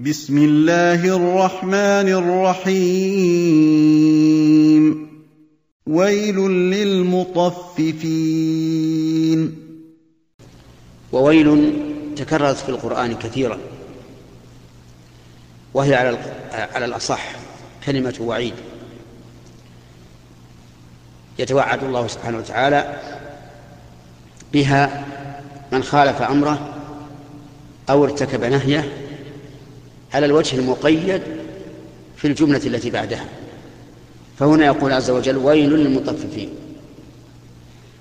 بسم الله الرحمن الرحيم. ويل للمطففين. وويل تكررت في القرآن كثيرا. وهي على على الأصح كلمة وعيد. يتوعد الله سبحانه وتعالى بها من خالف أمره أو ارتكب نهيه على الوجه المقيد في الجملة التي بعدها. فهنا يقول عز وجل ويل للمطففين.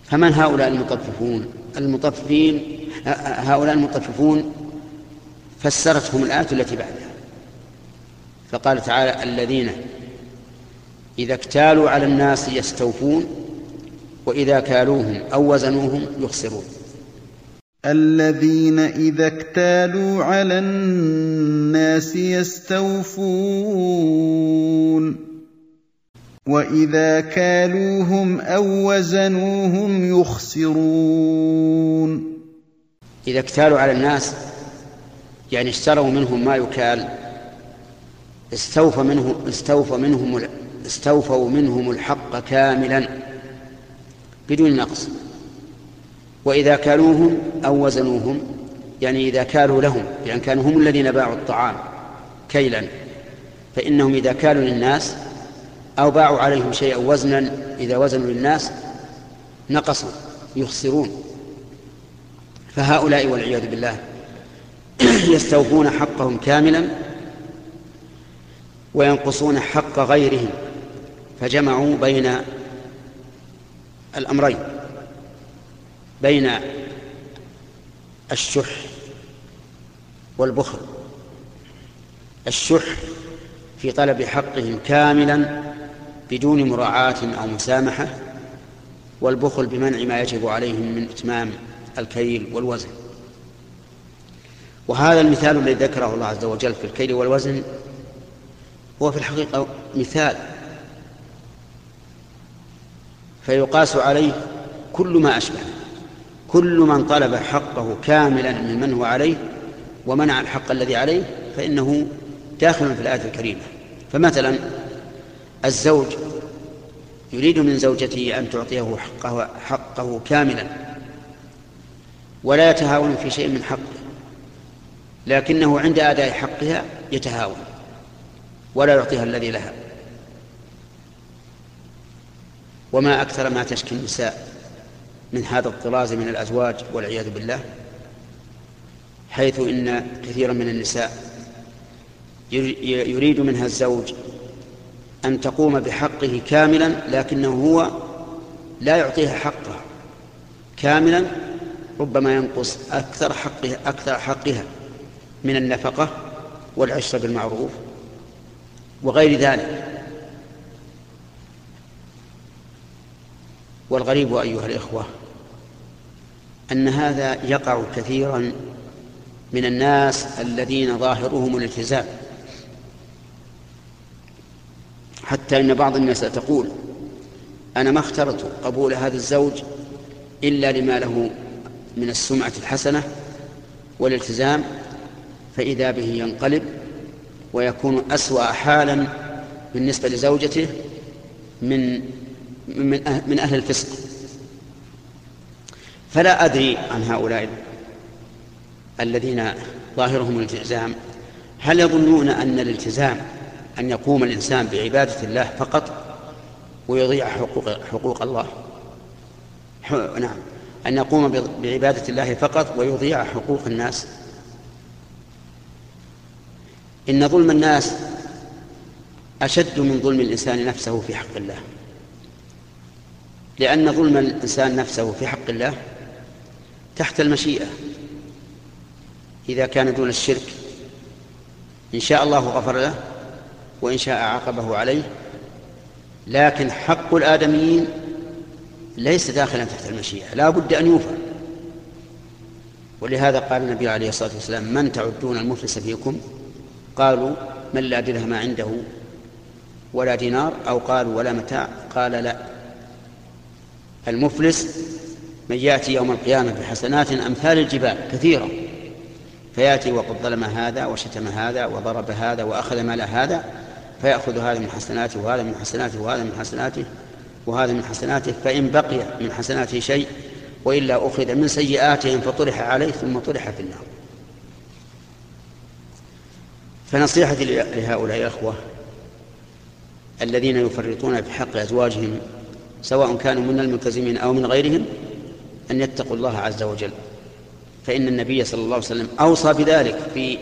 فمن هؤلاء المطففون؟ المطففين هؤلاء المطففون فسرتهم الآية التي بعدها. فقال تعالى الذين إذا اكتالوا على الناس يستوفون وإذا كالوهم أو وزنوهم يخسرون. الذين إذا اكتالوا على الناس يستوفون وإذا كالوهم أو وزنوهم يخسرون. إذا اكتالوا على الناس يعني اشتروا منهم ما يكال استوفى منه استوفى منهم استوفوا منهم الحق كاملا بدون نقص. وإذا كالوهم أو وزنوهم يعني إذا كالوا لهم يعني كانوا هم الذين باعوا الطعام كيلا فإنهم إذا كالوا للناس أو باعوا عليهم شيئا وزنا إذا وزنوا للناس نقصوا يخسرون. فهؤلاء والعياذ بالله يستوفون حقهم كاملا وينقصون حق غيرهم فجمعوا بين الأمرين. بين الشح والبخل. الشح في طلب حقهم كاملا بدون مراعاة أو مسامحة والبخل بمنع ما يجب عليهم من إتمام الكيل والوزن. وهذا المثال الذي ذكره الله عز وجل في الكيل والوزن هو في الحقيقة مثال. فيقاس عليه كل ما أشبه. كل من طلب حقه كاملا ممن هو عليه ومنع الحق الذي عليه فإنه داخل في الآية الكريمة. فمثلا الزوج يريد من زوجته أن تعطيه حقه, حقه كاملا ولا يتهاون في شيء من حقه لكنه عند أداء حقها يتهاون ولا يعطيها الذي لها. وما أكثر ما تشكي النساء. من هذا الطراز من الأزواج والعياذ بالله حيث إن كثيرا من النساء يريد منها الزوج أن تقوم بحقه كاملا لكنه هو لا يعطيها حقها كاملا ربما ينقص أكثر حقها أكثر حقها من النفقة والعشرة بالمعروف وغير ذلك. والغريب أيها الإخوة أن هذا يقع كثيرا من الناس الذين ظاهرهم الالتزام. حتى إن بعض الناس تقول أنا ما اخترت قبول هذا الزوج إلا لما له من السمعة الحسنة والالتزام فإذا به ينقلب ويكون أسوأ حالا بالنسبة لزوجته من من أهل الفسق. فلا أدري عن هؤلاء الذين ظاهرهم الالتزام. هل يظنون أن الالتزام أن يقوم الإنسان بعبادة الله فقط ويضيع حقوق, حقوق الله؟ نعم. أن يقوم بعبادة الله فقط ويضيع حقوق الناس؟ إن ظلم الناس أشد من ظلم الإنسان نفسه في حق الله. لأن ظلم الإنسان نفسه في حق الله تحت المشيئة إذا كان دون الشرك إن شاء الله غفر له وإن شاء عاقبه عليه لكن حق الآدميين ليس داخلا تحت المشيئة لا بد أن يوفى. ولهذا قال النبي عليه الصلاة والسلام من تعدون المفلس فيكم؟ قالوا من لا درهم عنده ولا دينار؟ أو قالوا ولا متاع؟ قال لا. المفلس من يأتي يوم القيامة بحسنات أمثال الجبال كثيرة. فيأتي وقد ظلم هذا وشتم هذا وضرب هذا وأخذ مال هذا فيأخذ هذا من حسناته وهذا من حسناته وهذا من حسناته وهذا من حسناته فإن بقي من حسناته شيء وإلا أخذ من سيئاتهم فطرح عليه ثم طرح في النار. فنصيحتي لهؤلاء الإخوة الذين يفرطون في حق أزواجهم سواء كانوا من الملتزمين أو من غيرهم أن يتقوا الله عز وجل. فإن النبي صلى الله عليه وسلم أوصى بذلك في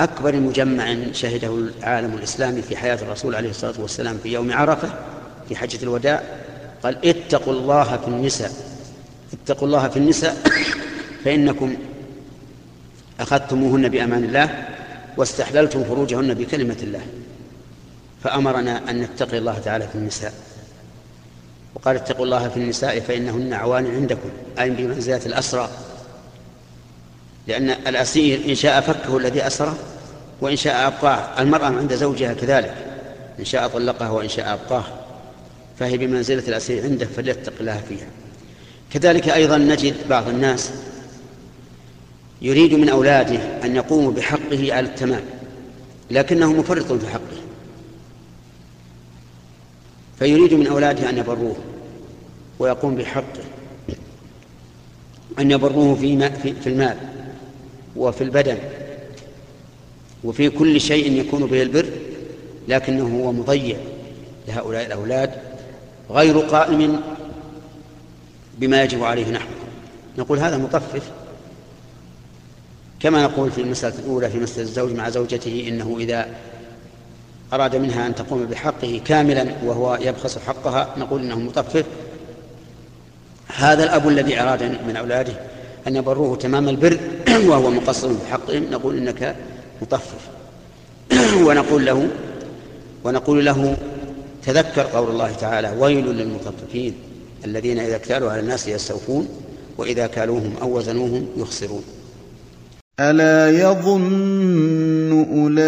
أكبر مجمع شهده العالم الإسلامي في حياة الرسول عليه الصلاة والسلام في يوم عرفة في حجة الوداع قال اتقوا الله في النساء. اتقوا الله في النساء فإنكم أخذتموهن بأمان الله واستحللتم فروجهن بكلمة الله. فأمرنا أن نتقي الله تعالى في النساء. وقال اتقوا الله في النساء فإنهن عوان عندكم أي بمنزلة الأسرى. لأن الأسير إن شاء فكه الذي أسره وإن شاء أبقاه. المرأة عند زوجها كذلك إن شاء طلقها وإن شاء أبقاه. فهي بمنزلة الأسير عنده فليتق الله فيها. كذلك أيضا نجد بعض الناس يريد من أولاده أن يقوموا بحقه على التمام لكنه مفرط في حقه. فيريد من أولاده أن يبروه ويقوم بحقه أن يبروه في, في المال وفي البدن وفي كل شيء يكون به البر لكنه هو مضيع لهؤلاء الأولاد غير قائم بما يجب عليه نحن نقول هذا مطفف. كما نقول في المسألة الأولى في مسألة الزوج مع زوجته إنه إذا أراد منها أن تقوم بحقه كاملا وهو يبخس حقها نقول إنه مطفف. هذا الأب الذي أراد من أولاده أن يبروه تمام البر وهو مقصر في حقهم نقول إنك مطفف. ونقول له ونقول له تذكر قول الله تعالى ويل للمطففين الذين إذا اكتالوا على الناس يستوفون وإذا كالوهم أو وزنوهم يخسرون. ألا يظن أولئك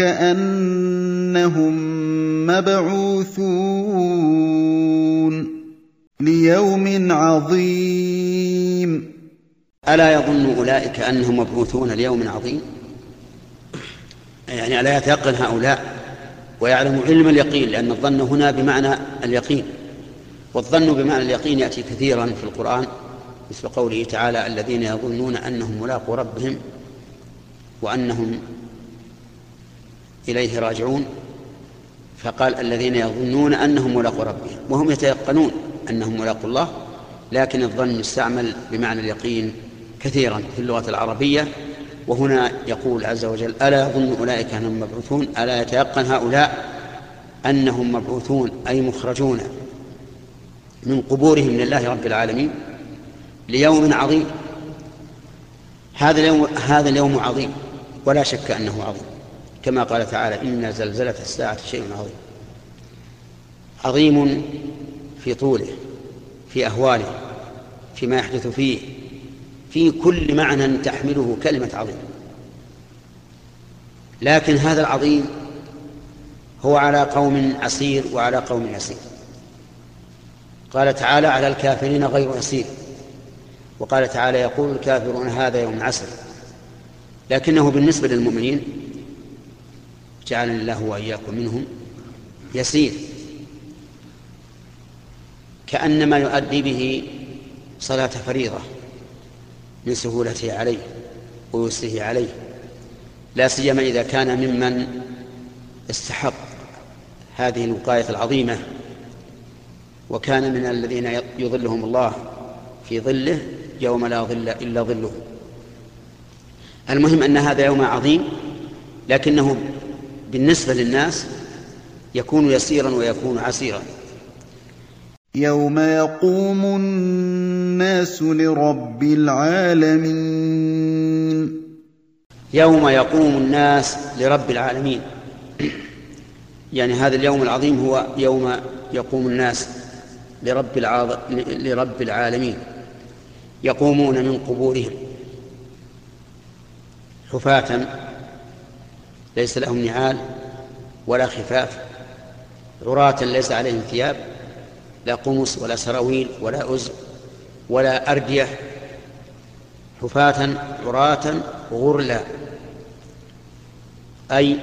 أنهم مبعوثون ليوم عظيم. ألا يظن أولئك أنهم مبعوثون ليوم عظيم؟ يعني ألا يتيقن هؤلاء ويعلم علم اليقين لأن الظن هنا بمعنى اليقين والظن بمعنى اليقين يأتي كثيرا في القرآن. مثل قوله تعالى الذين يظنون أنهم ملاقوا ربهم وأنهم إليه راجعون فقال الذين يظنون أنهم ملاقوا ربهم وهم يتيقنون أنهم ملاقوا الله لكن الظن يستعمل بمعنى اليقين كثيرا في اللغة العربية وهنا يقول عز وجل ألا يظن أولئك أنهم مبعوثون؟ ألا يتيقن هؤلاء أنهم مبعوثون أي مخرجون من قبورهم لله رب العالمين؟ ليوم عظيم. هذا اليوم هذا اليوم عظيم. ولا شك أنه عظيم. كما قال تعالى إن زلزلة الساعة شيء عظيم. عظيم في طوله في أهواله فيما يحدث فيه في كل معنى تحمله كلمة عظيم. لكن هذا العظيم هو على قوم عسير وعلى قوم يسير. قال تعالى على الكافرين غير يسير. وقال تعالى يقول الكافرون هذا يوم عسر. لكنه بالنسبة للمؤمنين جعلني الله وإياكم منهم يسير. كأنما يؤدي به صلاة فريضة من سهولته عليه ويسره عليه. لا سيما إذا كان ممن استحق هذه الوقاية العظيمة. وكان من الذين يظلهم الله في ظله يوم لا ظل إلا ظله. المهم أن هذا يوم عظيم لكنه بالنسبة للناس يكون يسيرا ويكون عسيرا. يوم يقوم الناس لرب العالمين. يوم يقوم الناس لرب العالمين. يعني هذا اليوم العظيم هو يوم يقوم الناس لرب. لرب العالمين. يقومون من قبورهم حفاة ليس لهم نعال ولا خفاف عراة ليس عليهم ثياب لا قمص ولا سراويل ولا أزر ولا أردية حفاة عراة غرلا أي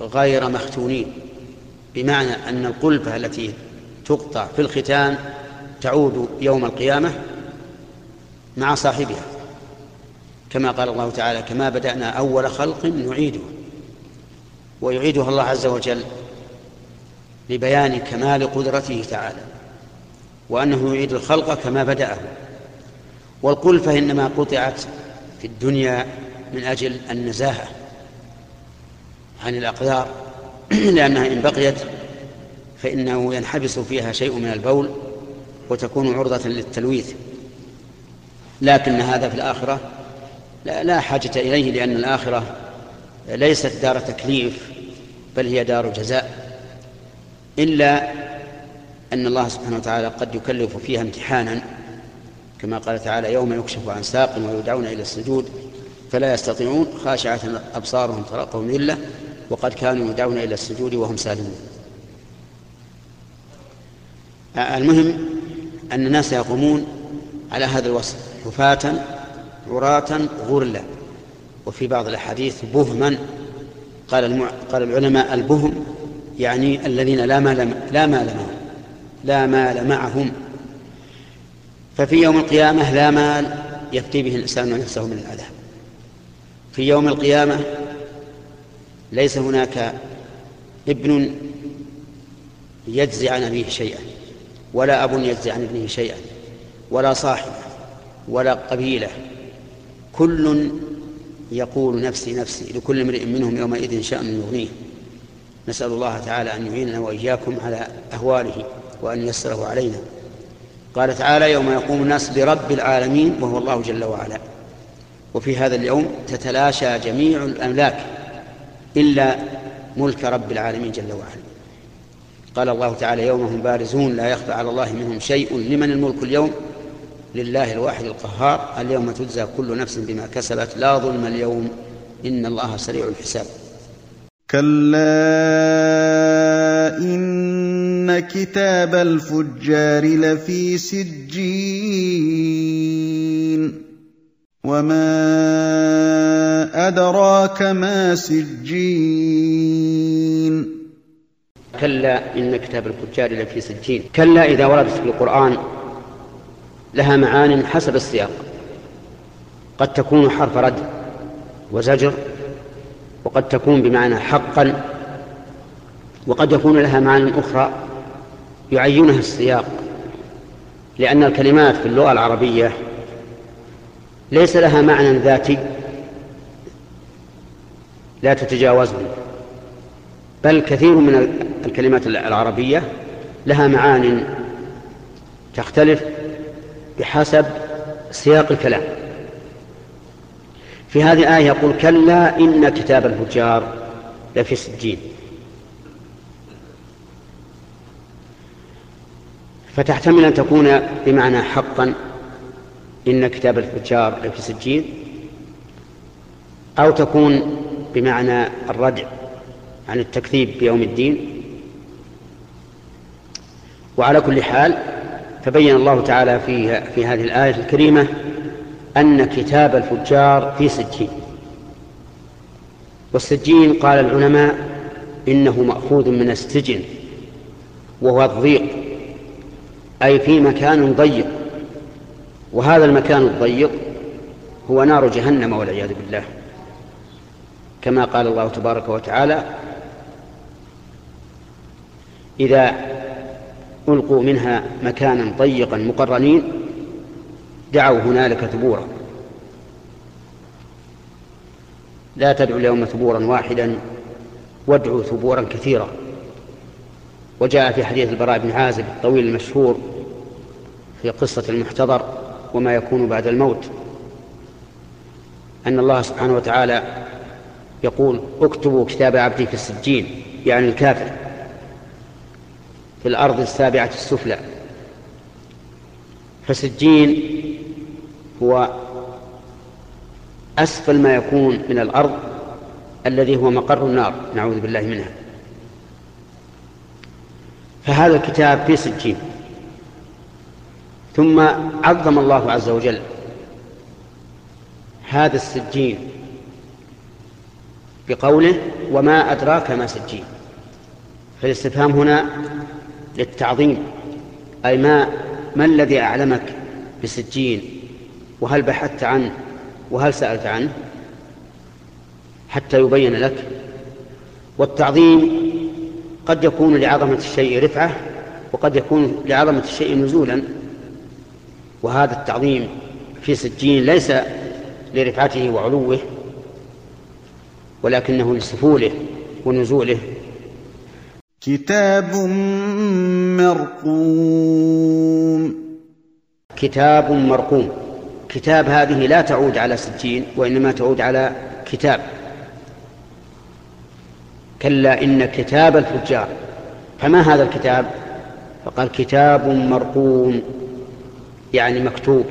غير مختونين بمعنى أن القلبة التي تقطع في الختان تعود يوم القيامة مع صاحبها. كما قال الله تعالى كما بدأنا أول خلق نعيده. ويعيدها الله عز وجل لبيان كمال قدرته تعالى وأنه يعيد الخلق كما بدأه. والقلفة إنما قطعت في الدنيا من أجل النزاهة عن الأقدار لأنها إن بقيت فإنه ينحبس فيها شيء من البول وتكون عرضة للتلويث. لكن هذا في الآخرة لا, لا حاجة إليه لأن الآخرة ليست دار تكليف بل هي دار جزاء. إلا أن الله سبحانه وتعالى قد يكلف فيها امتحانا كما قال تعالى يوم يكشف عن ساق ويدعون إلى السجود فلا يستطيعون خاشعة أبصارهم ترقهم ذلة وقد كانوا يدعون إلى السجود وهم سالمون. المهم أن الناس يقومون على هذا الوصف. حفاة عراة غرلا. وفي بعض الأحاديث بهما. قال المع... قال العلماء البهم يعني الذين لا مال لا مال معهم لا مال معهم. ففي يوم القيامة لا مال يفتي به الإنسان نفسه من العذاب في يوم القيامة ليس هناك ابن يجزي عن أبيه شيئا ولا أب يجزي عن ابنه شيئا ولا صاحب ولا قبيلة. كل يقول نفسي نفسي لكل امرئ منهم يومئذ شأن يغنيه. نسأل الله تعالى أن يعيننا وإياكم على أهواله وأن يسره علينا. قال تعالى يوم يقوم الناس لرب العالمين وهو الله جل وعلا. وفي هذا اليوم تتلاشى جميع الأملاك إلا ملك رب العالمين جل وعلا. قال الله تعالى يوم هم بارزون لا يخفى على الله منهم شيء. لمن الملك اليوم؟ لله الواحد القهار اليوم تجزى كل نفس بما كسبت لا ظلم اليوم. إن الله سريع الحساب. كلا إن كتاب الفجار لفي سجين. وما أدراك ما سجين. كلا إن كتاب الفجار لفي سجين. كلا إذا وردت في القرآن لها معان حسب السياق. قد تكون حرف رد وزجر وقد تكون بمعنى حقا وقد يكون لها معان أخرى يعينها السياق. لأن الكلمات في اللغة العربية ليس لها معنى ذاتي لا تتجاوزه بل كثير من الكلمات العربية لها معان تختلف بحسب سياق الكلام. في هذه الآية يقول كلا إن كتاب الفجار لفي سجين فتحتمل أن تكون بمعنى حقا إن كتاب الفجار لفي سجين أو تكون بمعنى الردع عن التكذيب بيوم الدين. وعلى كل حال فبين الله تعالى في في هذه الآية الكريمة أن كتاب الفجار في سجين. والسجين قال العلماء إنه مأخوذ من السجن وهو الضيق أي في مكان ضيق. وهذا المكان الضيق هو نار جهنم والعياذ بالله. كما قال الله تبارك وتعالى إذا ألقوا منها مكانا ضيقا مقرنين دعوا هنالك ثبورا. لا تدعوا اليوم ثبورا واحدا وادعوا ثبورا كثيرا. وجاء في حديث البراء بن عازب الطويل المشهور في قصة المحتضر وما يكون بعد الموت أن الله سبحانه وتعالى يقول اكتبوا كتاب عبدي في السجين يعني الكافر. في الأرض السابعة السفلى. فسجين هو أسفل ما يكون من الأرض الذي هو مقر النار نعوذ بالله منها. فهذا الكتاب في سجين. ثم عظم الله عز وجل هذا السجين بقوله وما أدراك ما سجين. فالاستفهام هنا للتعظيم. أي ما ما الذي أعلمك بسجين؟ وهل بحثت عنه؟ وهل سألت عنه؟ حتى يبين لك. والتعظيم قد يكون لعظمة الشيء رفعة وقد يكون لعظمة الشيء نزولا. وهذا التعظيم في سجين ليس لرفعته وعلوه ولكنه لسفوله ونزوله. كتاب مرقوم. كتاب مرقوم. كتاب هذه لا تعود على سجين وإنما تعود على كتاب. كلا إن كتاب الفجار. فما هذا الكتاب؟ فقال كتاب مرقوم يعني مكتوب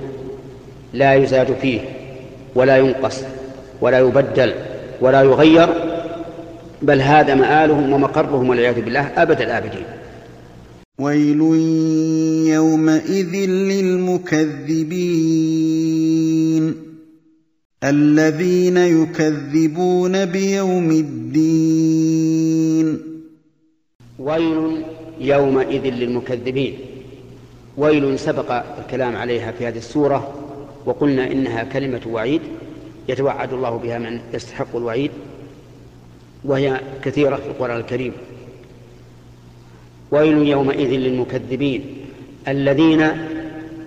لا يزاد فيه ولا ينقص ولا يبدل ولا يغير بل هذا مآلهم ومقرهم والعياذ بالله أبد الآبدين. ويل يومئذ للمكذبين الذين يكذبون بيوم الدين. ويل يومئذ للمكذبين. ويل سبق الكلام عليها في هذه السورة وقلنا إنها كلمة وعيد يتوعد الله بها من يستحق الوعيد. وهي كثيرة في القرآن الكريم. ويل يومئذ للمكذبين الذين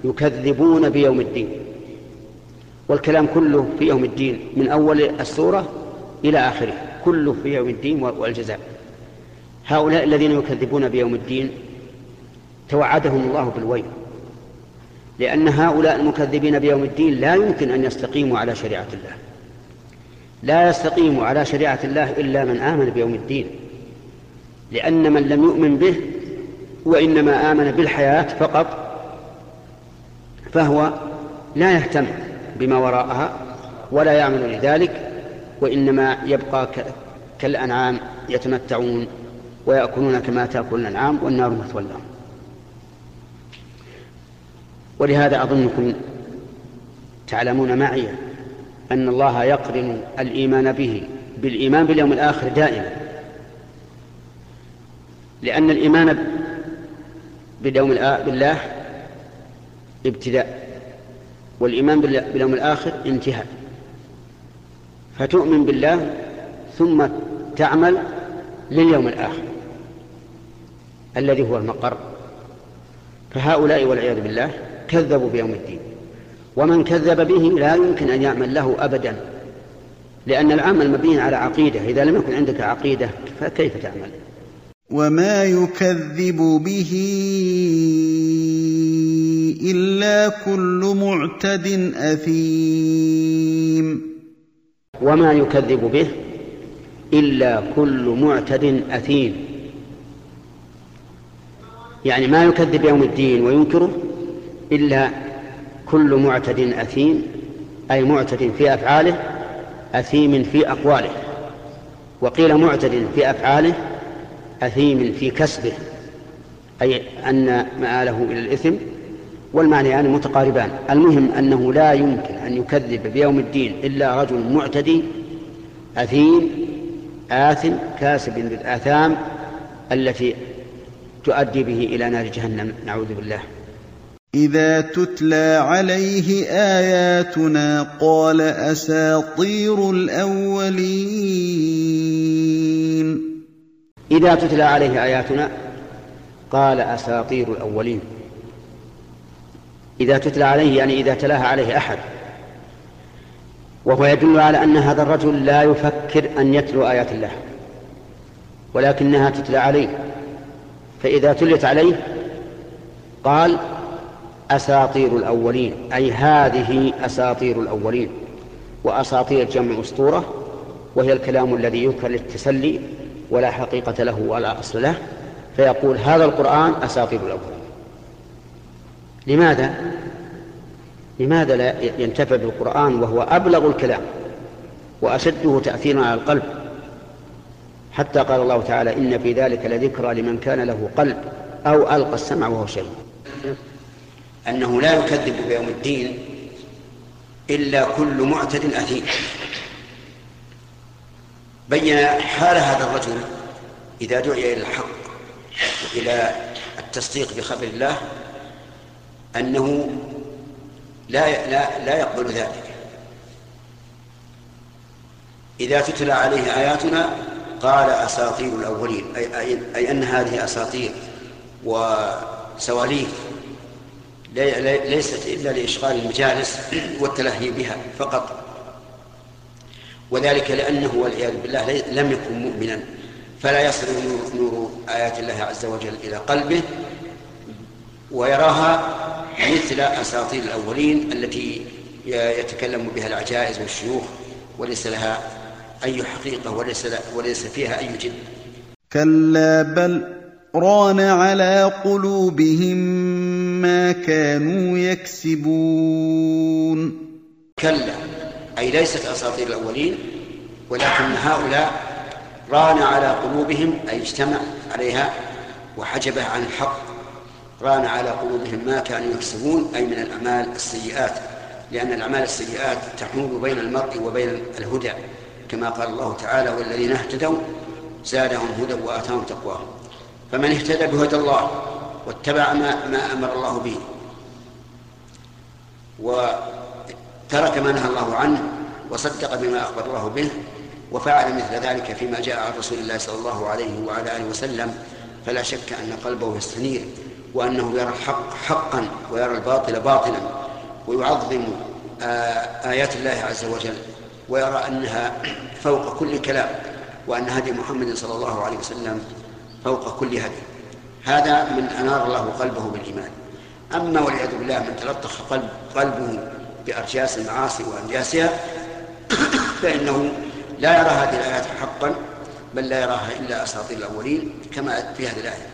يكذبون بيوم الدين. والكلام كله في يوم الدين من أول السورة إلى آخره كله في يوم الدين والجزاء. هؤلاء الذين يكذبون بيوم الدين توعدهم الله بالويل لأن هؤلاء المكذبين بيوم الدين لا يمكن أن يستقيموا على شريعة الله. لا يستقيم على شريعة الله إلا من آمن بيوم الدين. لأن من لم يؤمن به وإنما آمن بالحياة فقط فهو لا يهتم بما وراءها ولا يعمل لذلك وإنما يبقى كالأنعام يتمتعون ويأكلون كما تأكل الأنعام والنار مثوى. لهم ولهذا أظنكم تعلمون معي أن الله يقرن الإيمان به بالإيمان باليوم الآخر دائما. لأن الإيمان باليوم بالله ابتداء والإيمان باليوم الآخر انتهاء. فتؤمن بالله ثم تعمل لليوم الآخر الذي هو المقر. فهؤلاء والعياذ بالله كذبوا بيوم الدين. ومن كذب به لا يمكن أن يعمل له أبدا. لأن العمل مبني على عقيدة. إذا لم يكن عندك عقيدة فكيف تعمل؟ وما يكذب به إلا كل معتد أثيم. وما يكذب به إلا كل معتد أثيم. يعني ما يكذب يوم الدين وينكره إلا كل معتد أثيم أي معتد في أفعاله أثيم في أقواله. وقيل معتد في أفعاله أثيم في كسبه أي أن مآله إلى الإثم والمعنيان يعني متقاربان. المهم أنه لا يمكن أن يكذب بيوم الدين إلا رجل معتدي أثيم آثم كاسب للآثام التي تؤدي به إلى نار جهنم. نعوذ بالله. إذا تتلى عليه آياتنا قال أساطير الأولين. إذا تتلى عليه آياتنا قال أساطير الأولين. إذا تتلى عليه يعني إذا تلاها عليه أحد. وهو يدل على أن هذا الرجل لا يفكر أن يتلو آيات الله ولكنها تتلى عليه. فإذا تلت عليه قال أساطير الأولين أي هذه أساطير الأولين. وأساطير جمع أسطورة وهي الكلام الذي يذكر للتسلي ولا حقيقة له ولا أصل له. فيقول هذا القرآن أساطير الأولين. لماذا؟ لماذا لا ينتفع بالقرآن وهو أبلغ الكلام وأشده تأثيرا على القلب؟ حتى قال الله تعالى إن في ذلك لذكرى لمن كان له قلب أو ألقى السمع وهو شيء أنه لا يكذب بيوم الدين إلا كل معتد أثيم. بين حال هذا الرجل إذا دعي إلى الحق وإلى التصديق بخبر الله أنه لا لا لا يقبل ذلك. إذا تتلى عليه آياتنا قال أساطير الأولين أي, أي, أي أن هذه أساطير وسواليف ليست إلا لإشغال المجالس والتلهي بها فقط. وذلك لأنه والعياذ بالله لم يكن مؤمنا. فلا يصل نور آيات الله عز وجل إلى قلبه ويراها مثل أساطير الأولين التي يتكلم بها العجائز والشيوخ وليس لها أي حقيقة وليس, وليس فيها أي جد. كلا بل ران على قلوبهم ما كانوا يكسبون. كلا أي ليست أساطير الأولين ولكن هؤلاء ران على قلوبهم أي اجتمع عليها وحجبه عن الحق ران على قلوبهم ما كانوا يكسبون أي من الأعمال السيئات لأن الأعمال السيئات تحول بين المرء وبين الهدى كما قال الله تعالى والذين اهتدوا زادهم هدى وآتاهم تقواهم. فمن اهتدى بهدى الله واتبع ما, ما أمر الله به. وترك ما نهى الله عنه وصدق بما أخبر الله به وفعل مثل ذلك فيما جاء عن رسول الله صلى الله عليه وعلى آله وسلم. فلا شك أن قلبه يستنير وأنه يرى الحق حقا ويرى الباطل باطلا ويعظم آيات الله عز وجل ويرى أنها فوق كل كلام وأن هدي محمد صلى الله عليه وسلم فوق كل هدي. هذا من أنار الله قلبه بالإيمان. أما والعياذ بالله من تلطخ قلب قلبه بأرجاس المعاصي وأنجاسها فإنه لا يرى هذه الآيات حقا بل لا يراها إلا أساطير الأولين كما في هذه الآية.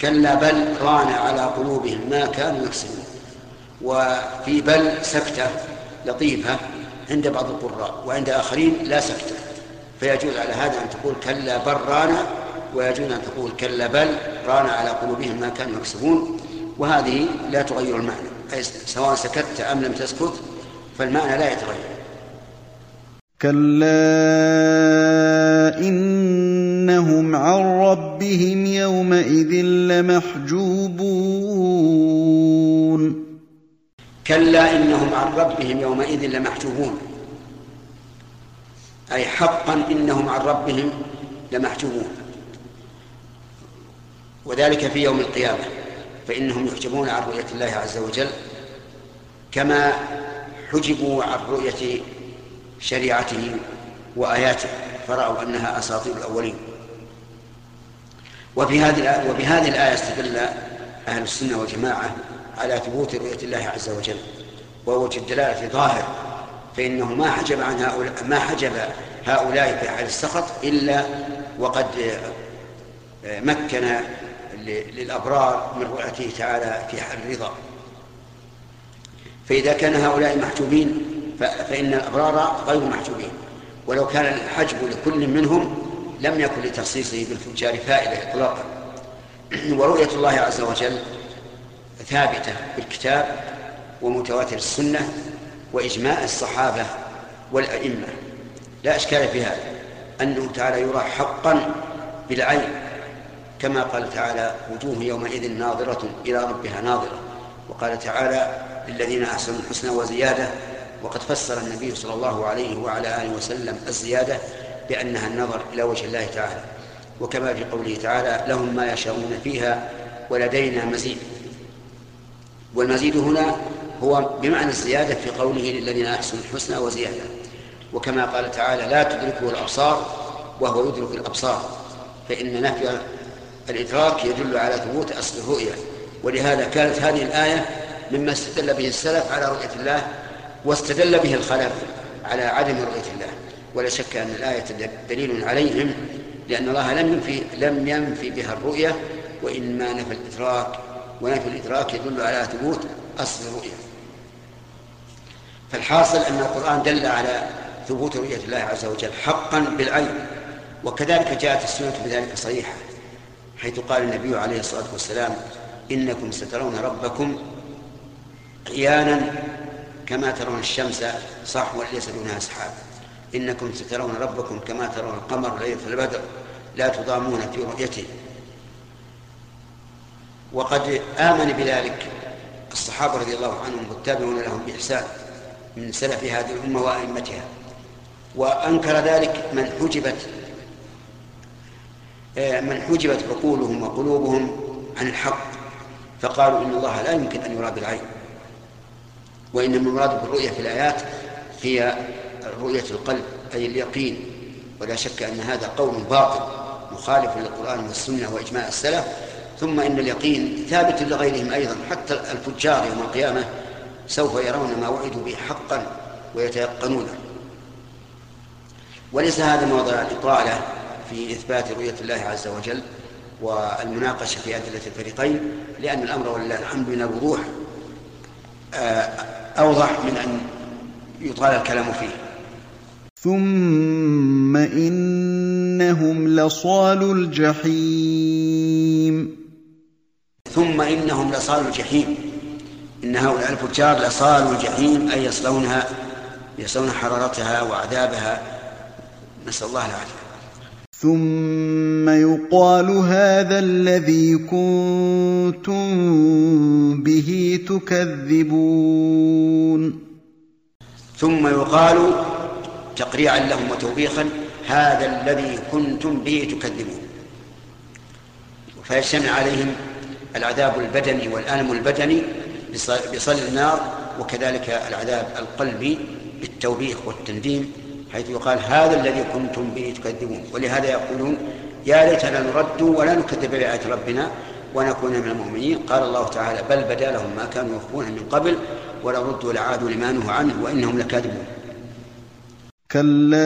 كلا بل ران على قلوبهم ما كانوا يكسبون. وفي بل سكتة لطيفة عند بعض القراء وعند آخرين لا سكتة. فيجوز على هذا أن تقول كلا بل ران ويجوز أن تقول كلا بل ران على قلوبهم ما كانوا يكسبون وهذه لا تغير المعنى أي سواء سكت أم لم تسكت فالمعنى لا يتغير. كلا إنهم عن ربهم يومئذ لمحجوبون. كلا إنهم عن ربهم يومئذ لمحجوبون أي حقا إنهم عن ربهم لمحجوبون. وذلك في يوم القيامة فإنهم يحجبون عن رؤية الله عز وجل كما حجبوا عن رؤية شريعته وآياته فرأوا أنها أساطير الأولين. وفي هذه وبهذه الآية استدل أهل السنة والجماعة على ثبوت رؤية الله عز وجل ووجه الدلالة ظاهر فإنه ما حجب عن هؤلاء ما حجب هؤلاء في حال السخط إلا وقد مكن للأبرار من رؤيته تعالى في حال الرضا. فإذا كان هؤلاء محجوبين فإن الأبرار غير محجوبين. ولو كان الحجب لكل منهم لم يكن لتخصيصه بالفجار فائدة إطلاقا. ورؤية الله عز وجل ثابتة بالكتاب ومتواتر السنة وإجماع الصحابة والأئمة. لا إشكال في هذا. أنه تعالى يرى حقا بالعين. كما قال تعالى وجوه يومئذ ناظرة إلى ربها ناظرة. وقال تعالى للذين أحسنوا الحسنى وزيادة. وقد فسر النبي صلى الله عليه وعلى آله وسلم الزيادة بأنها النظر إلى وجه الله تعالى. وكما في قوله تعالى لهم ما يشاءون فيها ولدينا مزيد. والمزيد هنا هو بمعنى الزيادة في قوله للذين أحسنوا الحسنى وزيادة. وكما قال تعالى لا تدركه الأبصار وهو يدرك الأبصار. فإن نفي الإدراك يدل على ثبوت أصل الرؤية ولهذا كانت هذه الآية مما استدل به السلف على رؤية الله واستدل به الخلف على عدم رؤية الله. ولا شك أن الآية دليل عليهم لأن الله لم ينفي لم ينفي بها الرؤية وإنما نفى الإدراك ونفي الإدراك يدل على ثبوت أصل الرؤية فالحاصل أن القرآن دل على ثبوت رؤية الله عز وجل حقا بالعين وكذلك جاءت السنة بذلك صريحة حيث قال النبي عليه الصلاة والسلام إنكم سترون ربكم عيانا كما ترون الشمس صحوا ليس دونها سحاب إنكم سترون ربكم كما ترون القمر ليلة البدر لا تضامون في رؤيته. وقد آمن بذلك الصحابة رضي الله عنهم والتابعون لهم بإحسان من سلف هذه الأمة وأئمتها. وأنكر ذلك من حجبت من حجبت عقولهم وقلوبهم عن الحق فقالوا إن الله لا يمكن أن يرى بالعين وإنما المراد بالرؤية في الآيات هي رؤية القلب أي اليقين. ولا شك أن هذا قول باطل مخالف للقرآن والسنة وإجماع السلف. ثم إن اليقين ثابت لغيرهم أيضا حتى الفجار يوم القيامة سوف يرون ما وعدوا به حقا ويتيقنونه. وليس هذا موضع الإطالة في إثبات رؤية الله عز وجل والمناقشة في أدلة الفريقين لأن الأمر ولله الحمد من الوضوح آه، أوضح من أن يطال الكلام فيه. ثم إنهم لصال الجحيم. ثم إنهم لصال الجحيم. إن هؤلاء الفجار لصال الجحيم أي يصلونها يصلون حرارتها وعذابها. نسأل الله العافية. ثم يقال هذا الذي كنتم به تكذبون. ثم يقال تقريعا لهم وتوبيخا هذا الذي كنتم به تكذبون. فيجتمع عليهم العذاب البدني والألم البدني بصل النار وكذلك العذاب القلبي بالتوبيخ والتنديم حيث يقال هذا الذي كنتم به تكذبون. ولهذا يقولون يا ليتنا نرد ولا نكذب بآيات ربنا ونكون من المؤمنين. قال الله تعالى بل بدا لهم ما كانوا يخفون من قبل ولو ردوا لعادوا لما نهوا عنه وإنهم لكاذبون. كلا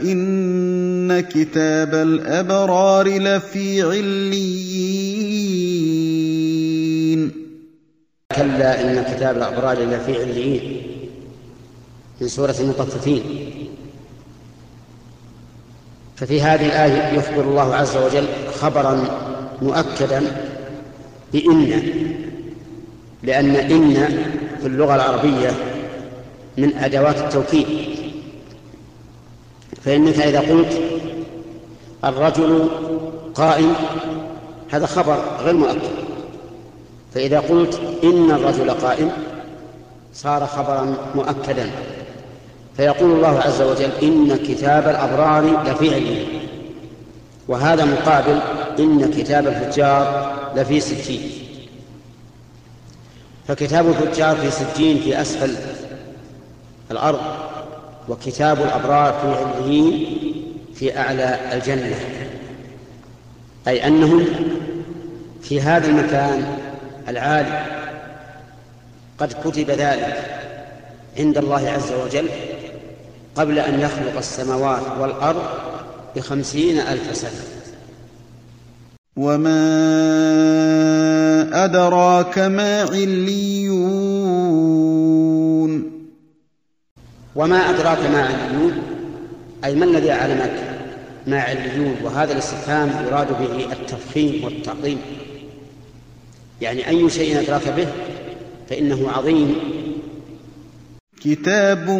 إن كتاب الأبرار لفي عليين. كلا إن كتاب الأبرار لفي عليين. من سورة المطففين. ففي هذه الآية يخبر الله عز وجل خبرا مؤكدا بإن لأن إن في اللغة العربية من أدوات التوكيد. فإنك إذا قلت الرجل قائم هذا خبر غير مؤكد. فإذا قلت إن الرجل قائم صار خبرا مؤكدا. فيقول الله عز وجل إن كتاب الأبرار لفي عليين وهذا مقابل إن كتاب الفجار لفي سجين. فكتاب الفجار في سجين في أسفل الأرض وكتاب الأبرار في عليين في أعلى الجنة. أي أنهم في هذا المكان العالي قد كتب ذلك عند الله عز وجل قبل أن يخلق السماوات والأرض بخمسين ألف سنة. وما أدراك ما عليون. وما أدراك ما عليون؟ أي ما الذي أعلمك ما عليون؟ وهذا الاستفهام يراد به التفخيم والتعظيم. يعني أي شيء أدراك به فإنه عظيم كتاب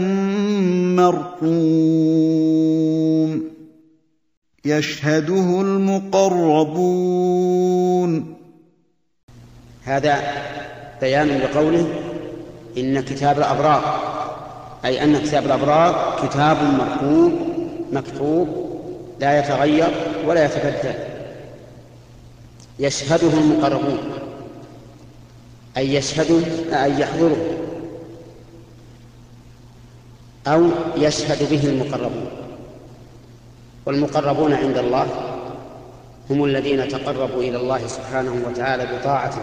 مرقوم يشهده المقربون. هذا بيان لقوله إن كتاب الأبرار أي أن كتاب الأبرار كتاب مرقوم مكتوب لا يتغير ولا يتبدل. يشهده المقربون أي يشهده أي يحضره. أو يشهد به المقربون. والمقربون عند الله هم الذين تقربوا إلى الله سبحانه وتعالى بطاعته.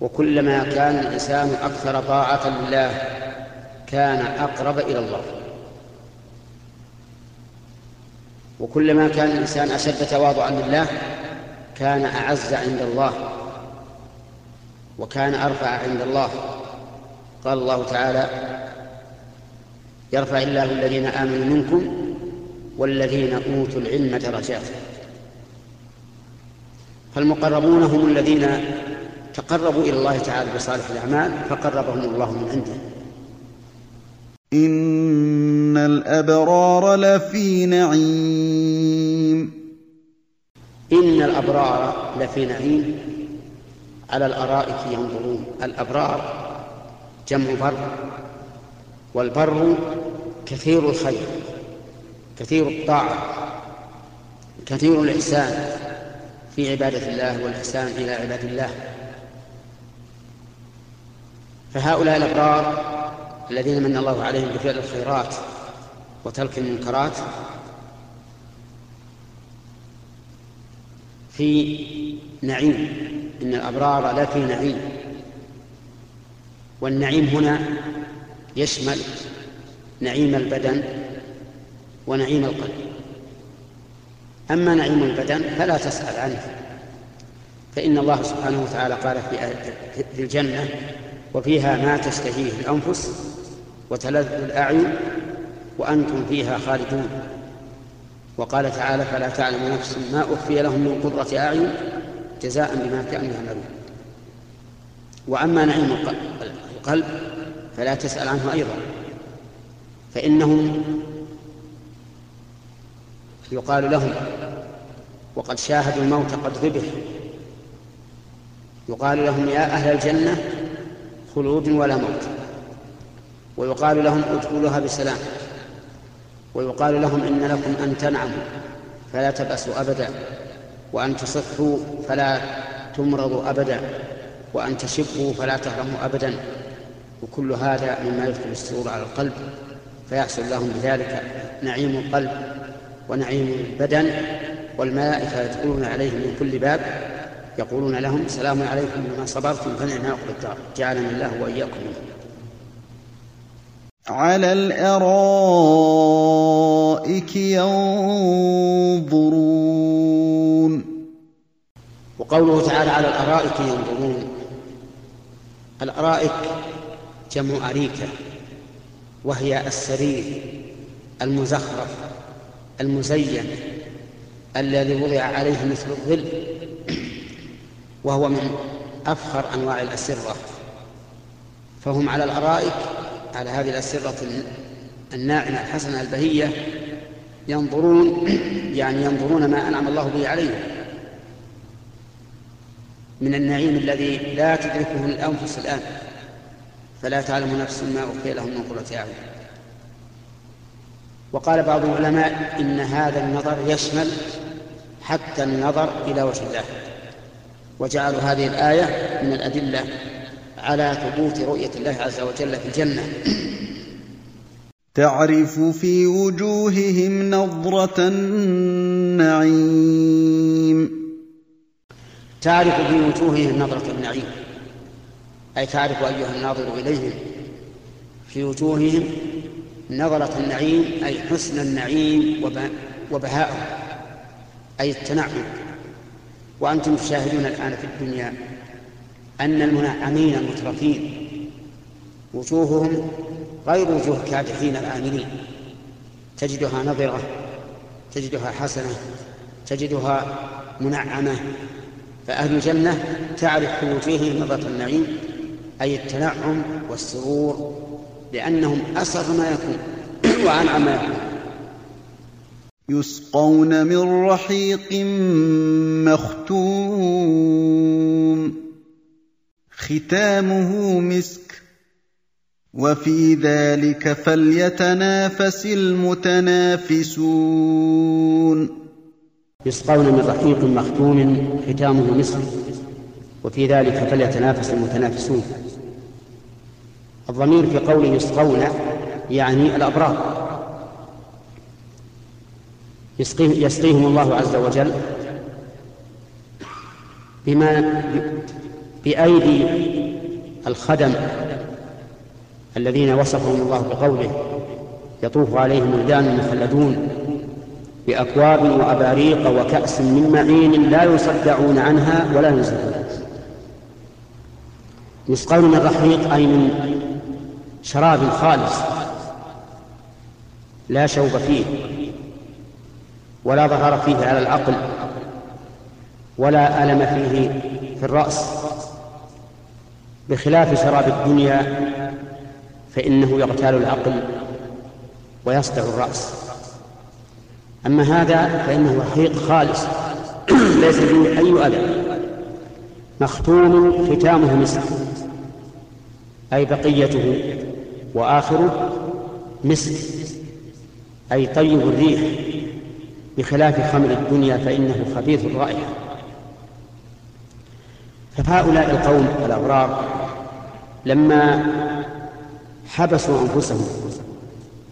وكلما كان الإنسان أكثر طاعة لله كان أقرب إلى الله. وكلما كان الإنسان أشد تواضعا لله كان أعز عند الله وكان أرفع عند الله. قال الله تعالى يرفع الله الذين آمنوا منكم والذين أوتوا العلم درجات. فالمقربون هم الذين تقربوا إلى الله تعالى بصالح الأعمال فقربهم الله من عنده. إن الأبرار لفي نعيم. إن الأبرار لفي نعيم. على الأرائك ينظرون. الأبرار جمع بر والبر كثير الخير كثير الطاعة كثير الإحسان في عبادة الله والإحسان إلى عباد الله. فهؤلاء الأبرار الذين من الله عليهم بفعل الخيرات وترك المنكرات في نعيم إن الأبرار لا في نعيم. والنعيم هنا يشمل نعيم البدن ونعيم القلب. أما نعيم البدن فلا تسأل عنه فإن الله سبحانه وتعالى قال في الجنة وفيها ما تشتهيه الأنفس وتلذ الأعين وأنتم فيها خالدون وقال تعالى فلا تعلم نفس ما أخفي لهم من قرة أعين جزاء بما كانوا يعملون وأما نعيم القلب فلا تسأل عنه أيضا. فإنهم يقال لهم وقد شاهدوا الموت قد ذبح. يقال لهم يا أهل الجنة خلود ولا موت. ويقال لهم ادخلوها بسلام. ويقال لهم إن لكم أن تنعموا فلا تبأسوا أبدا. وأن تصحوا فلا تمرضوا أبدا. وأن تشبوا فلا تهرموا أبدا. وكل هذا مما يدخل السرور على القلب فيحصل لهم بذلك نعيم القلب ونعيم البدن والملائكة يدخلون عليهم من كل باب يقولون لهم سلام عليكم بما صبرتم فنعم عقب الدار جعلني الله وإياكم منه على الأرائك ينظرون. وقوله تعالى على الأرائك ينظرون. الأرائك جمع أريكة وهي السرير المزخرف المزين الذي وضع عليه مثل الظل وهو من أفخر أنواع الأسرة. فهم على الأرائك على هذه الأسرة الناعمة الحسنة البهية ينظرون يعني ينظرون ما أنعم الله به عليهم. من النعيم الذي لا تدركه الأنفس الآن. فلا تعلم نفس ما أخفي لهم من قرة أعين. وقال بعض العلماء إن هذا النظر يشمل حتى النظر إلى وجه الله. وجعلوا هذه الآية من الأدلة على ثبوت رؤية الله عز وجل في الجنة. تعرف في وجوههم نظرة النعيم. تعرف في وجوههم نظرة النعيم. أي تعرف أيها الناظر إليهم. في وجوههم نظرة النعيم أي حسن النعيم وبهاءه أي التنعم. وأنتم تشاهدون الآن في الدنيا أن المنعمين المترفين. وجوههم غير وجوه الكادحين العاملين تجدها نظرة تجدها حسنة تجدها منعمة. فأهل الجنة تعرف في وجوههم نظرة النعيم أي التنعم والسرور لأنهم أسر ما يكون وأنعم ما يكون. يسقون من رحيق مختوم. ختامه مسك. وفي ذلك فليتنافس المتنافسون. يسقون من رحيق مختوم ختامه مسك. وفي ذلك فليتنافس المتنافسون. الضمير في قوله يسقون يعني الأبرار. يسقيهم الله عز وجل بما بأيدي الخدم الذين وصفهم الله بقوله يطوف عليهم ولدان مخلدون بأكواب وأباريق وكأس من معين لا يصدعون عنها ولا ينزلون. يسقون من رحيق أي من شراب خالص. لا شوب فيه. ولا ظهر فيه على العقل. ولا ألم فيه في الرأس. بخلاف شراب الدنيا فإنه يغتال العقل ويصدع الرأس. أما هذا فإنه رحيق خالص. ليس فيه أي أذى مختوم ختامه مسك. أي بقيته وآخره مسك أي طيب الريح بخلاف خمر الدنيا فإنه خبيث الرائحة. فهؤلاء القوم الأبرار لما حبسوا أنفسهم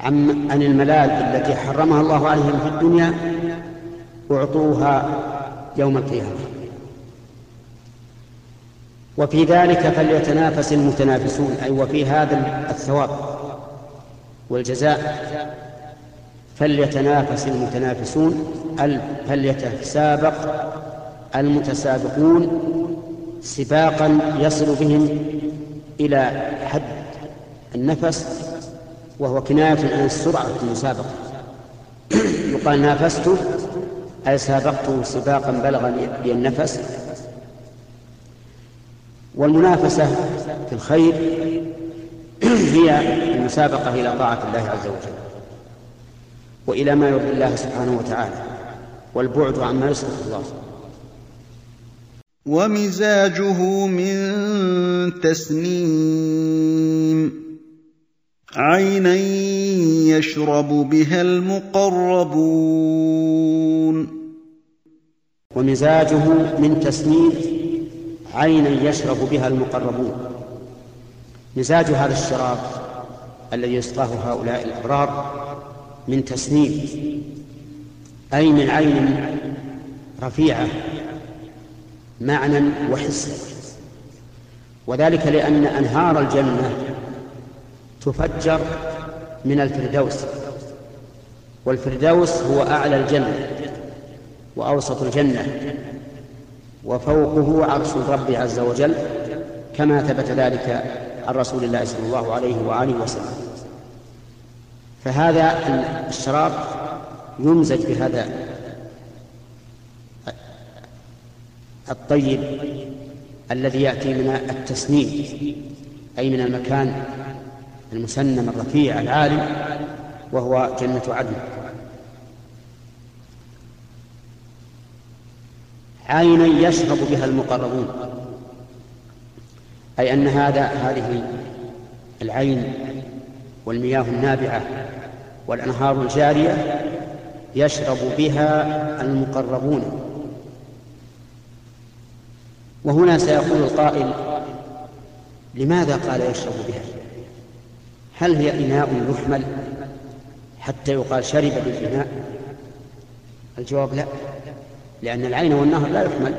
عن عن الملال التي حرمها الله عليهم في الدنيا أعطوها يوم القيامة. وفي ذلك فليتنافس المتنافسون أي وفي هذا الثواب والجزاء. فليتنافس المتنافسون فليتسابق المتسابقون سباقا يصل بهم إلى حد النفس وهو كناية عن السرعة في المسابقة. يقال نافسته أي سابقته سباقا بلغ بي النفس. والمنافسة في الخير هي المسابقة إلى طاعة الله عز وجل وإلى ما يرضي الله سبحانه وتعالى والبعد عما يسخط الله. ومزاجه من تسنيم. عينا يشرب بها المقربون. ومزاجه من تسنيم عينا يشرب بها المقربون. مزاج هذا الشراب الذي يسقاه هؤلاء الأبرار من تسنيم أي من عين رفيعة معنى وحسا وذلك لأن أنهار الجنة تفجر من الفردوس والفردوس هو أعلى الجنة وأوسط الجنة. وفوقه عرش الرب عز وجل كما ثبت ذلك عن رسول الله صلى الله عليه وآله وسلم. فهذا الشراب يمزج بهذا الطيب الذي يأتي من التسنيم أي من المكان المسنم الرفيع العالي وهو جنة عدن. عينا يشرب بها المقربون. أي أن هذا هذه العين والمياه النابعة والأنهار الجارية يشرب بها المقربون. وهنا سيقول القائل لماذا قال يشرب بها؟ هل هي إناء يحمل حتى يقال شرب بالإناء؟ الجواب لا. لأن العين والنهر لا يحمل.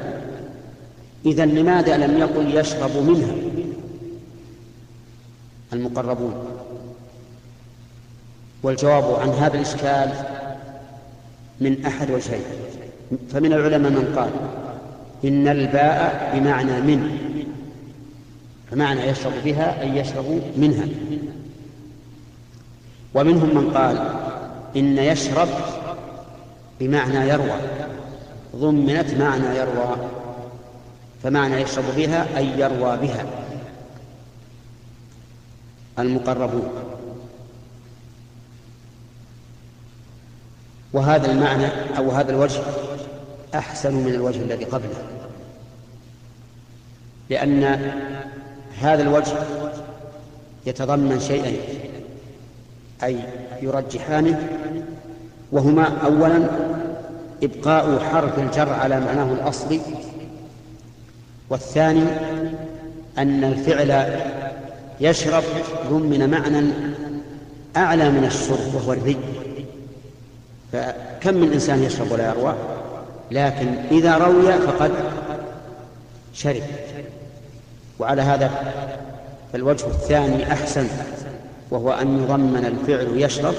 إذا لماذا لم يقل يشرب منها؟ المقربون. والجواب عن هذا الإشكال من أحد وجهين. فمن العلماء من قال إن الباء بمعنى من. فمعنى يشرب بها أي يشرب منها. ومنهم من قال إن يشرب بمعنى يروى. ضمنت معنى يروى فمعنى يشرب بها أي يروى بها. المقربون. وهذا المعنى أو هذا الوجه أحسن من الوجه الذي قبله. لأن هذا الوجه يتضمن شيئين أي يرجحانه وهما أولا إبقاء حرف الجر على معناه الأصلي والثاني أن الفعل يشرب ضمن معنى أعلى من الشرب وهو الري فكم من إنسان يشرب ولا يروى؟ لكن إذا روي فقد شرب. وعلى هذا فالوجه الثاني أحسن وهو أن يضمن الفعل يشرب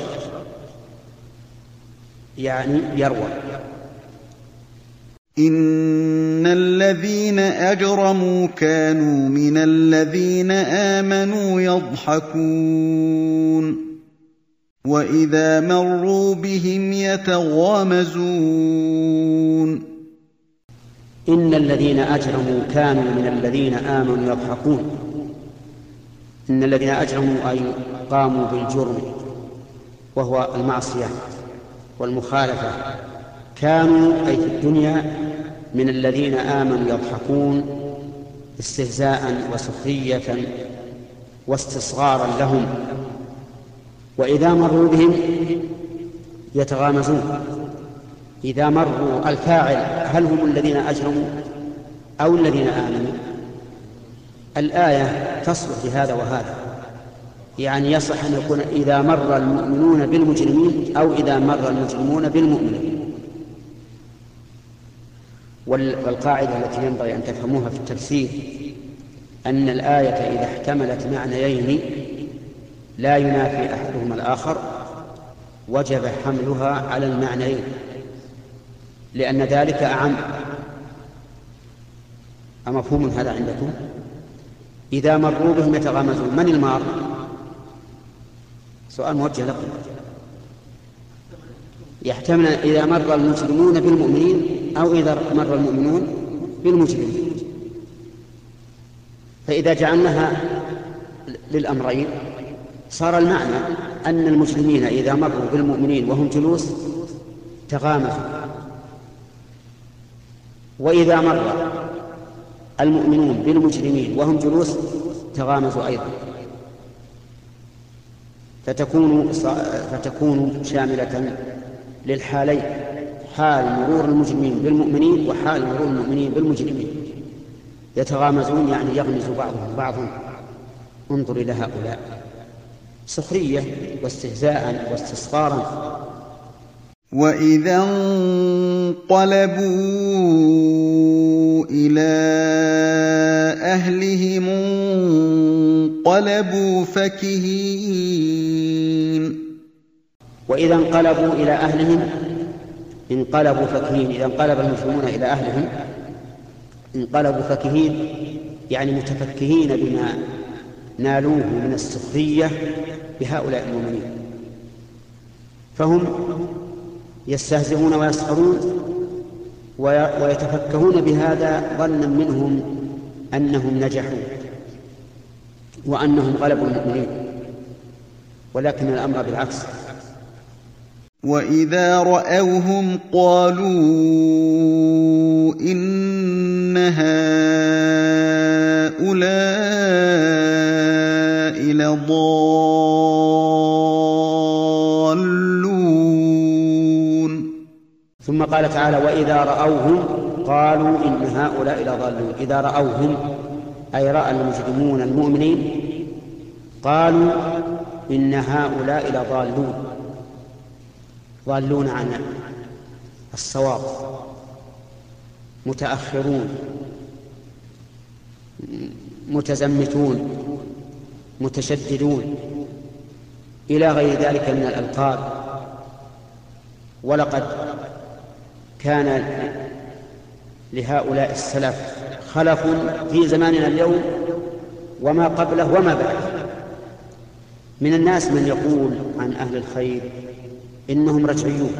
يعني يروى. إن الذين أجرموا كانوا من الذين آمنوا يضحكون. وإذا مروا بهم يتغامزون. إن الذين أجرموا كانوا من الذين آمنوا يضحكون. إن الذين أجرموا أي قاموا بالجرم وهو المعصية. والمخالفة كانوا أي في الدنيا من الذين آمنوا يضحكون استهزاء وسخرية واستصغارا لهم وإذا مروا بهم يتغامزون. إذا مروا الفاعل هل هم الذين أجرموا أو الذين آمنوا؟ الآية تصلح لهذا وهذا. يعني يصح أن يكون إذا مر المؤمنون بالمجرمين أو إذا مر المجرمون بالمؤمنين والقاعدة التي ينبغي أن تفهموها في التفسير أن الآية إذا احتملت معنيين لا ينافي أحدهما الآخر وجب حملها على المعنيين لأن ذلك أعم أمفهوم هذا عندكم؟ إذا مروا بهم يتغامزون من المار؟ سؤال موجه لكم. يحتمل إذا مر المجرمون بالمؤمنين أو إذا مر المؤمنون بالمجرمين. فإذا جعلناها للأمرين صار المعنى أن المجرمين إذا مروا بالمؤمنين وهم جلوس تغامزوا. وإذا مر المؤمنون بالمجرمين وهم جلوس تغامزوا أيضا. فتكون فتكون شاملة للحالين حال مرور المجرمين بالمؤمنين وحال مرور المؤمنين بالمجرمين. يتغامزون يعني يغمز بعضهم بعضا. انظر إلى هؤلاء. سخرية واستهزاء واستصغارا. وإذا انقلبوا إلى أهلهم انقلبوا فكهين. وإذا انقلبوا إلى أهلهم انقلبوا فكهين إذا انقلب المسلمون إلى أهلهم انقلبوا فكهين يعني متفكهين بما نالوه من السخرية بهؤلاء المؤمنين. فهم يستهزئون ويسخرون ويتفكهون بهذا ظنا منهم أنهم نجحوا وأنهم غلبوا المؤمنين. ولكن الأمر بالعكس. وإذا رأوهم قالوا إن هؤلاء لضالون ثم قال تعالى وإذا رأوهم قالوا إن هؤلاء لضالون إذا رأوهم أي رأى المجرمون المؤمنين قالوا إن هؤلاء لضالون ضالون عن الصواب متأخرون متزمتون متشددون إلى غير ذلك من الألقاب. ولقد كان لهؤلاء السلف خلف في زماننا اليوم وما قبله وما بعده. من الناس من يقول عن أهل الخير إنهم رجعيون.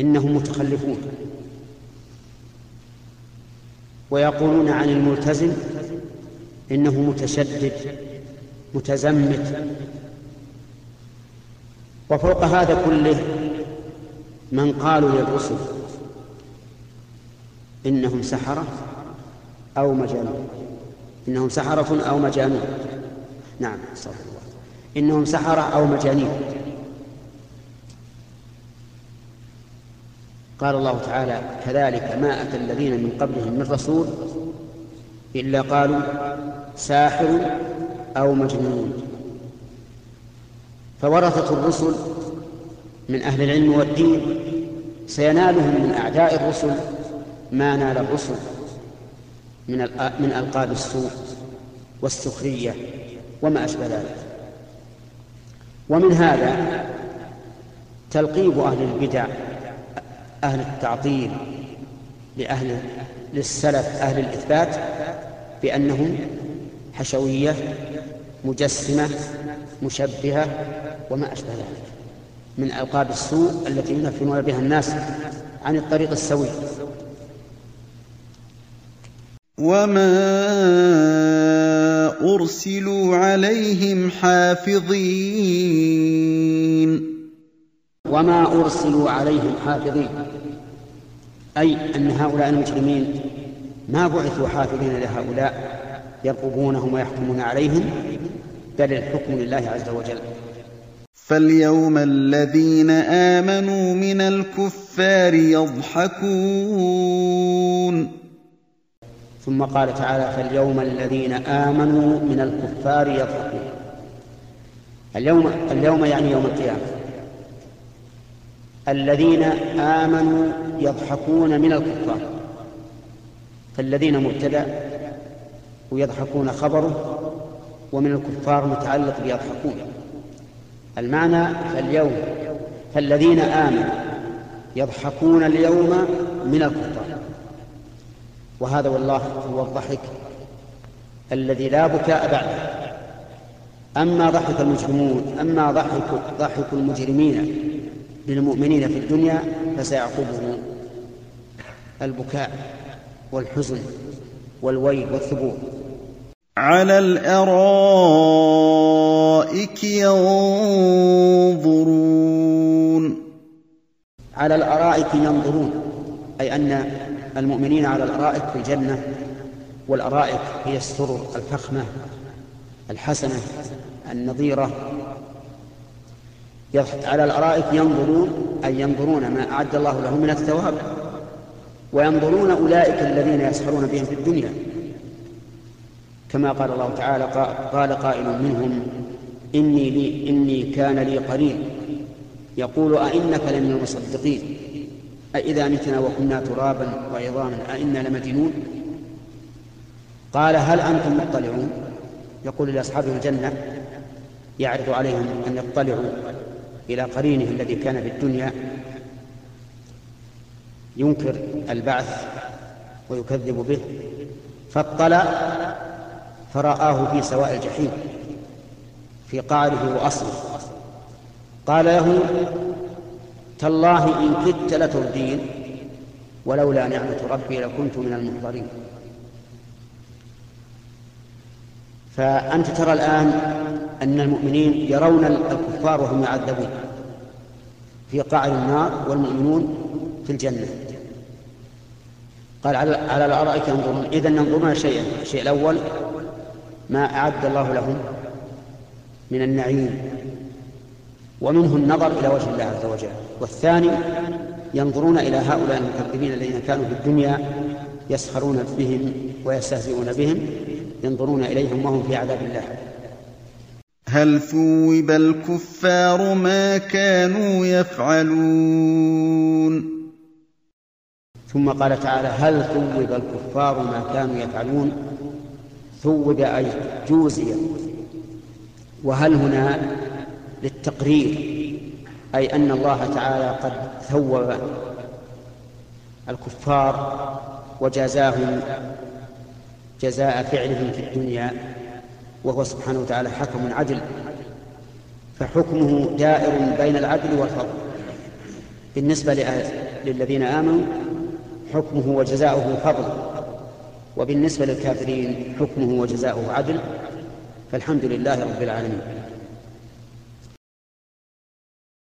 إنهم متخلفون. ويقولون عن الملتزم إنه متشدد متزمت. وفوق هذا كله من قالوا للرسل إنهم سحرة أو مجانون. إنهم سحرة أو مجانون. نعم استغفر الله إنهم سحرة أو مجانين. قال الله تعالى كذلك ما أتى الذين من قبلهم من رسول إلا قالوا ساحر أو مجنون. فورثة الرسل من أهل العلم والدين سينالهم من أعداء الرسل ما نال الرسل من من ألقاب السوء والسخرية وما أشبه ذلك. ومن هذا تلقيب أهل البدع أهل التعطيل لأهل للسلف أهل الإثبات بأنهم حشوية مجسمة مشبهة وما أشبه ذلك من ألقاب السوء التي ينفرون بها الناس عن الطريق السوي. وما أرسلوا عليهم حافظين وما أرسلوا عليهم حافظين. أي أن هؤلاء المجرمين ما بعثوا حافظين لهؤلاء يرقبونهم ويحكمون عليهم بل الحكم لله عز وجل. فاليوم الذين آمنوا من الكفار يضحكون. ثم قال تعالى فاليوم الذين آمنوا من الكفار يضحكون. اليوم اليوم يعني يوم القيامة. الذين آمنوا يضحكون من الكفار. فالذين مبتدأ ويضحكون خبره ومن الكفار متعلق بيضحكون. المعنى فاليوم فالذين آمنوا يضحكون اليوم من الكفار. وهذا والله هو الضحك الذي لا بكاء بعده. أما ضحك المجرمون أما ضحك ضحك المجرمين للمؤمنين في الدنيا فسيعقبه البكاء والحزن والويل والثبور. على الأرائك ينظرون. على الأرائك ينظرون أي أن المؤمنين على الأرائك في الجنة والأرائك هي السرر الفخمة الحسنة النظيرة على الأرائك ينظرون أي ينظرون ما أعد الله لهم من الثواب وينظرون أولئك الذين يسخرون بهم في الدنيا. كما قال الله تعالى قال قائل منهم إني لي إني كان لي قرين. يقول أئنك لمن المصدقين؟ أإذا متنا وكنا ترابا وعظاما أئنا لمدينون؟ قال هل أنتم مطلعون؟ يقول لأصحاب الجنة يعرض عليهم أن يطلعوا. إلى قرينه الذي كان في الدنيا ينكر البعث ويكذب به فاطلع فرآه في سواء الجحيم في قعره وأصله. قال له تالله إن كدت لتردين ولولا نعمة ربي لكنت من المحضرين. فأنت ترى الآن أن المؤمنين يرون الكفار وهم يعذبون في قعر النار والمؤمنون في الجنة. قال على الأرائك ينظرون. إذا ينظرون شيئا الشيء الأول ما أعد الله لهم من النعيم ومنه النظر إلى وجه الله عز وجل. والثاني ينظرون إلى هؤلاء المكذبين الذين كانوا في الدنيا يسخرون بهم ويستهزئون بهم ينظرون إليهم وهم في عذاب الله. هل ثوب الكفار ما كانوا يفعلون؟ ثم قال تعالى هل ثوب الكفار ما كانوا يفعلون؟ ثوب أي جوزي وهل هنا للتقرير أي أن الله تعالى قد ثوب الكفار وجازاهم جزاء فعلهم في الدنيا؟ وهو سبحانه وتعالى حكم عدل. فحكمه دائر بين العدل والفضل بالنسبة للذين آمنوا حكمه وجزاؤه فضل. وبالنسبة للكافرين حكمه وجزاؤه عدل. فالحمد لله رب العالمين.